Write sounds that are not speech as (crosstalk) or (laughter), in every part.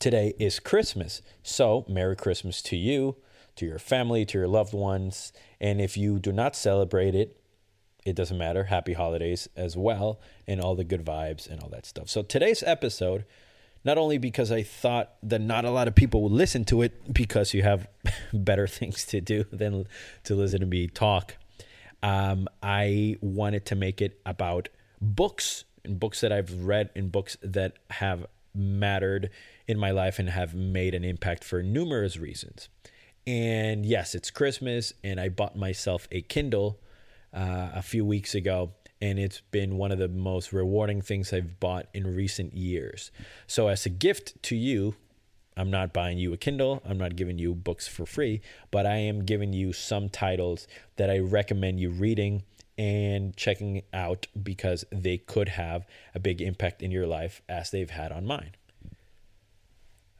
Today is Christmas, so Merry Christmas to you, to your family, to your loved ones, and if you do not celebrate it, it doesn't matter. Happy holidays as well, and all the good vibes and all that stuff. So today's episode not only because I thought that not a lot of people would listen to it because you have (laughs) better things to do than to listen to me talk. Um, I wanted to make it about books and books that I've read and books that have mattered in my life and have made an impact for numerous reasons. And yes, it's Christmas, and I bought myself a Kindle uh, a few weeks ago and it's been one of the most rewarding things I've bought in recent years. So, as a gift to you, I'm not buying you a Kindle, I'm not giving you books for free, but I am giving you some titles that I recommend you reading and checking out because they could have a big impact in your life as they've had on mine.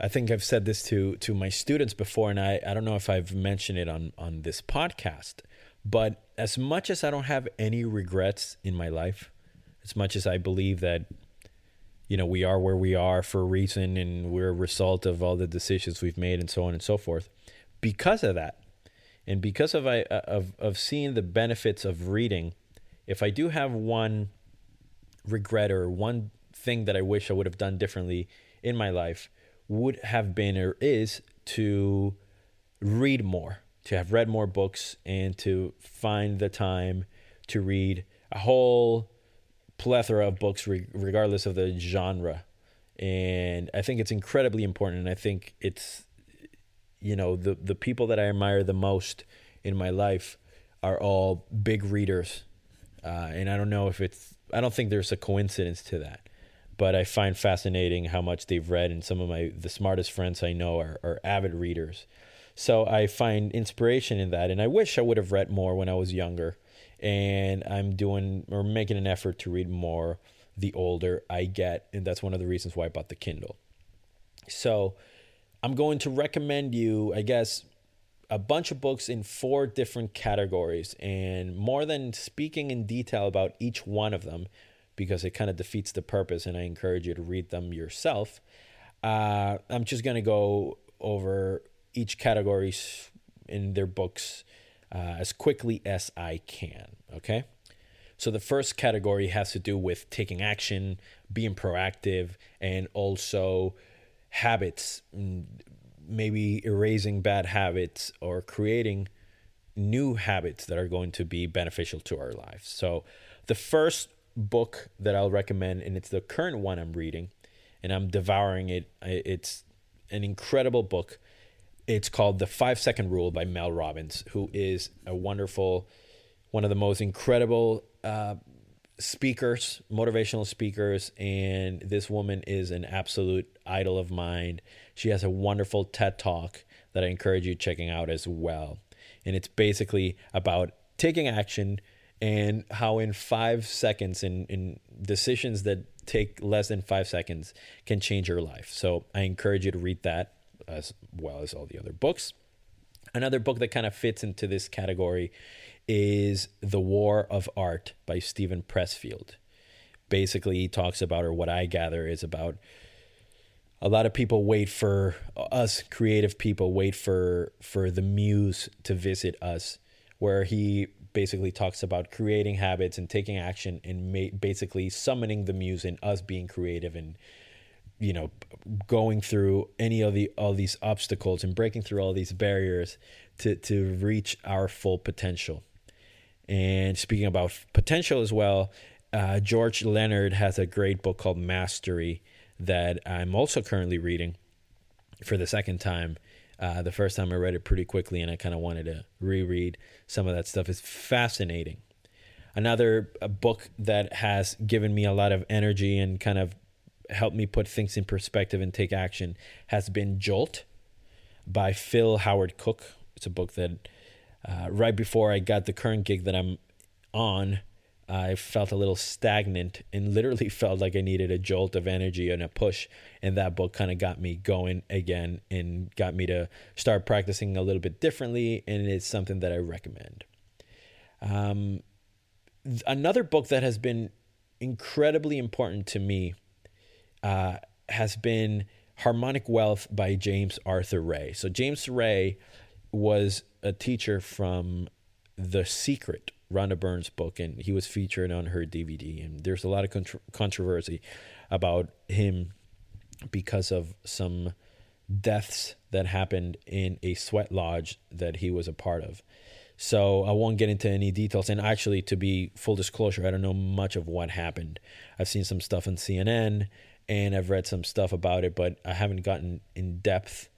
I think I've said this to to my students before, and I, I don't know if I've mentioned it on, on this podcast, but as much as I don't have any regrets in my life, as much as I believe that, you know, we are where we are for a reason and we're a result of all the decisions we've made and so on and so forth, because of that, and because of I uh, of of seeing the benefits of reading, if I do have one regret or one thing that I wish I would have done differently in my life, would have been or is to read more to have read more books and to find the time to read a whole plethora of books, re- regardless of the genre. And I think it's incredibly important. And I think it's, you know, the, the people that I admire the most in my life are all big readers. Uh, and I don't know if it's, I don't think there's a coincidence to that. But I find fascinating how much they've read, and some of my the smartest friends I know are, are avid readers. So I find inspiration in that. And I wish I would have read more when I was younger. And I'm doing or making an effort to read more the older I get. And that's one of the reasons why I bought the Kindle. So I'm going to recommend you, I guess, a bunch of books in four different categories. And more than speaking in detail about each one of them, because it kind of defeats the purpose, and I encourage you to read them yourself. Uh, I'm just going to go over each category in their books uh, as quickly as I can. Okay. So the first category has to do with taking action, being proactive, and also habits, mm, maybe erasing bad habits or creating new habits that are going to be beneficial to our lives. So the first book that I'll recommend, and it's the current one I'm reading, and I'm devouring it. It's an incredible book. It's called The Five Second Rule by Mel Robbins, who is a wonderful, one of the most incredible uh, speakers, motivational speakers. And this woman is an absolute idol of mine. She has a wonderful TED Talk that I encourage you checking out as well. And it's basically about taking action and how in five seconds in, in decisions that take less than five seconds can change your life. So I encourage you to read that as well as all the other books. Another book that kind of fits into this category is The War of Art by Steven Pressfield. Basically, he talks about, or what I gather is about, a lot of people wait for us creative people wait for for the muse to visit us where he basically talks about creating habits and taking action and ma- basically summoning the muse and us being creative and you know going through any of the all these obstacles and breaking through all these barriers to to reach our full potential. And speaking about potential as well uh, george leonard has a great book called mastery that i'm also currently reading for the second time uh, the first time i read it pretty quickly and i kind of wanted to reread some of that stuff is fascinating another book that has given me a lot of energy and kind of helped me put things in perspective and take action has been Jolt by Phil Howard Cooke. It's a book that uh, right before I got the current gig that I'm on, I felt a little stagnant and literally (laughs) felt like I needed a jolt of energy and a push. And that book kind of got me going again and got me to start practicing a little bit differently. And it's something that I recommend. Um, another book that has been incredibly important to me uh, has been Harmonic Wealth by James Arthur Ray. So, James Ray was a teacher from The Secret, Rhonda Byrne's book, and he was featured on her DVD. And there's a lot of contro- controversy about him because of some deaths that happened in a sweat lodge that he was a part of. So I won't get into any details. And actually, to be full disclosure, I don't know much of what happened. I've seen some stuff on CNN and I've read some stuff about it, but I haven't gotten in depth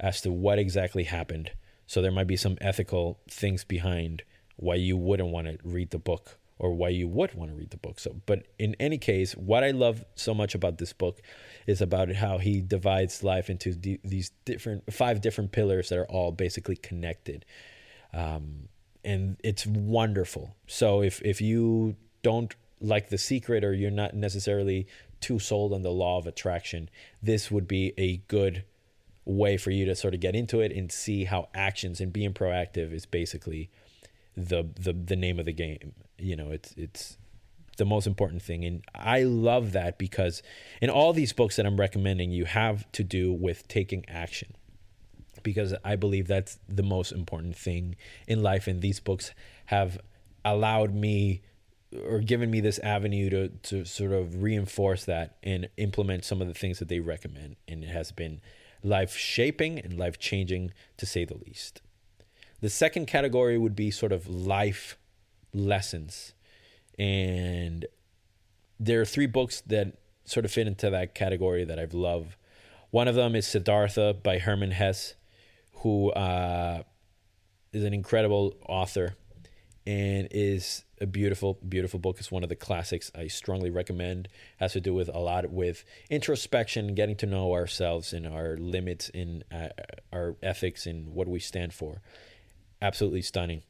as to what exactly happened. So there might be some ethical things behind why you wouldn't want to read the book or why you would want to read the book. So, but in any case, what I love so much about this book is about how he divides life into d- these different five different pillars that are all basically connected um, and it's wonderful. So if if you don't like The Secret or you're not necessarily too sold on the law of attraction, this would be a good way for you to sort of get into it and see how actions and being proactive is basically the the the name of the game. You know, it's it's the most important thing and I love that because in all these books that I'm recommending you have to do with taking action because I believe that's the most important thing in life. And these books have allowed me or given me this avenue to, to sort of reinforce that and implement some of the things that they recommend. And it has been life shaping and life changing to say the least. The second category would be sort of life lessons. And there are three books that sort of fit into that category that I've loved. One of them is Siddhartha by Hermann Hesse who uh, is an incredible author and is a beautiful, beautiful book. It's one of the classics I strongly recommend. Has to do with a lot with introspection, getting to know ourselves and our limits in uh, our ethics and what we stand for. Absolutely stunning.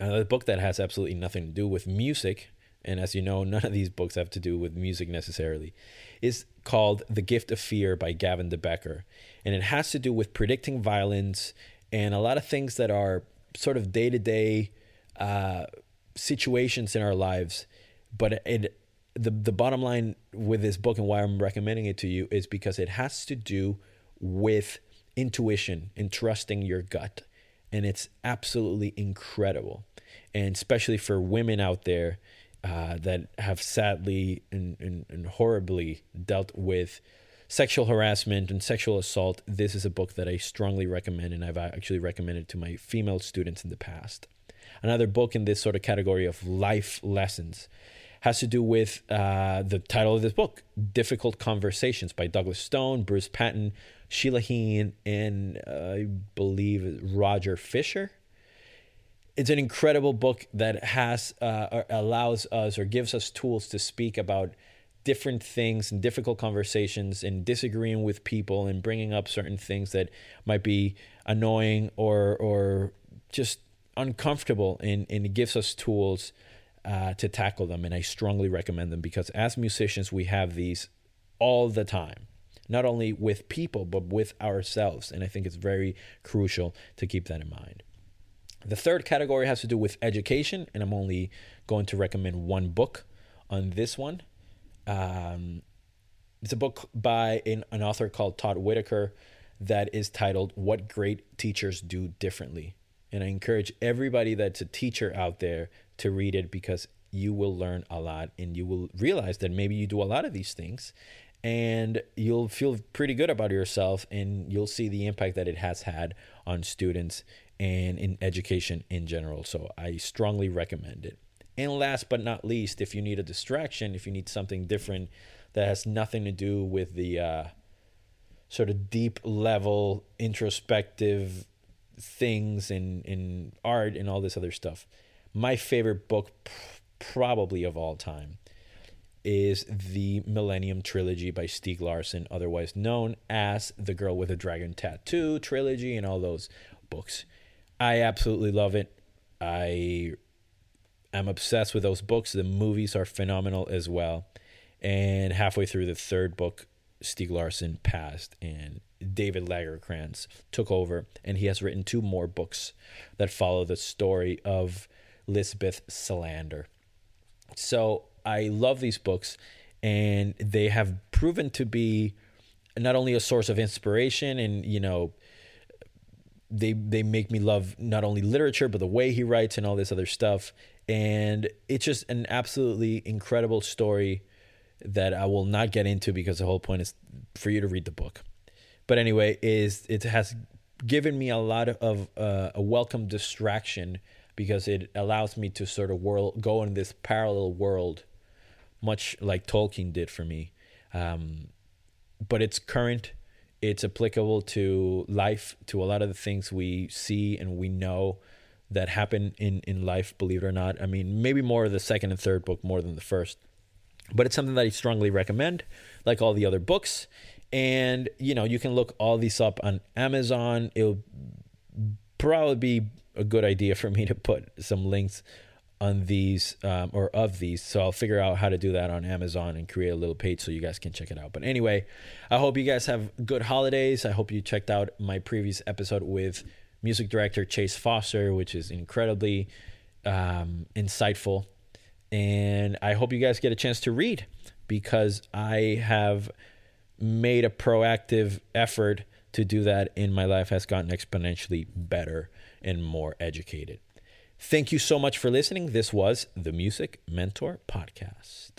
Another book that has absolutely nothing to do with music, and as you know, none of these books have to do with music necessarily, is called The Gift of Fear by Gavin de Becker and it has to do with predicting violence and a lot of things that are sort of day to day situations in our lives. But it the the bottom line with this book and why I'm recommending it to you is because it has to do with intuition and trusting your gut, and it's absolutely incredible, and especially for women out there. Uh, that have sadly and, and, and horribly dealt with sexual harassment and sexual assault, this is a book that I strongly recommend, and I've actually recommended to my female students in the past. Another book in this sort of category of life lessons has to do with uh, the title of this book, Difficult Conversations by Douglas Stone, Bruce Patton, Sheila Heen, and uh, I believe Roger Fisher. It's an incredible book that has uh, allows us or gives us tools to speak about different things and difficult conversations and disagreeing with people and bringing up certain things that might be annoying or or just uncomfortable and, and it gives us tools uh, to tackle them and i strongly recommend them because as musicians we have these all the time not only with people but with ourselves. And i think it's very crucial to keep that in mind. The third category has to do with education and i'm only going to recommend one book on this one. Um, it's a book by an, an author called Todd Whitaker that is titled What Great Teachers Do Differently. And I encourage everybody that's a teacher out there to read it because you will learn a lot and you will realize that maybe you do a lot of these things and you'll feel pretty good about yourself and you'll see the impact that it has had on students and in education in general. So I strongly recommend it. And last but not least, if you need a distraction, if you need something different that has nothing to do with the uh, sort of deep level introspective things in, in art and all this other stuff, my favorite book, probably of all time, is the Millennium Trilogy by Stieg Larsson, otherwise known as the Girl with a Dragon Tattoo trilogy, and all those books. I absolutely love it. I am obsessed with those books. The movies are phenomenal as well. And halfway through the third book, Stieg Larsson passed, and David Lagercrantz took over, and he has written two more books that follow the story of Lisbeth Salander. So I love these books, and they have proven to be not only a source of inspiration and you know they they make me love not only literature but the way he writes and all this other stuff and it's just an absolutely incredible story that I will not get into because the whole point is for you to read the book. But anyway, is it has given me a lot of uh, a welcome distraction because it allows me to sort of world go in this parallel world, much like Tolkien did for me. Um, but it's current, it's applicable to life, to a lot of the things we see and we know that happen in in life. Believe it or not, I mean, maybe more the second and third book more than the first, but it's something that I strongly recommend, like all the other books. And you know, you can look all these up on Amazon. It'll probably be a good idea for me to put some links on these um, or of these. So I'll figure out how to do that on Amazon and create a little page so you guys can check it out. But anyway, I hope you guys have good holidays. I hope you checked out my previous episode with music director Chase Foster, which is incredibly um, insightful. And I hope you guys get a chance to read because I have made a proactive effort to do that in my life has gotten exponentially better and more educated. Thank you so much for listening. This was the Music Mentor Podcast.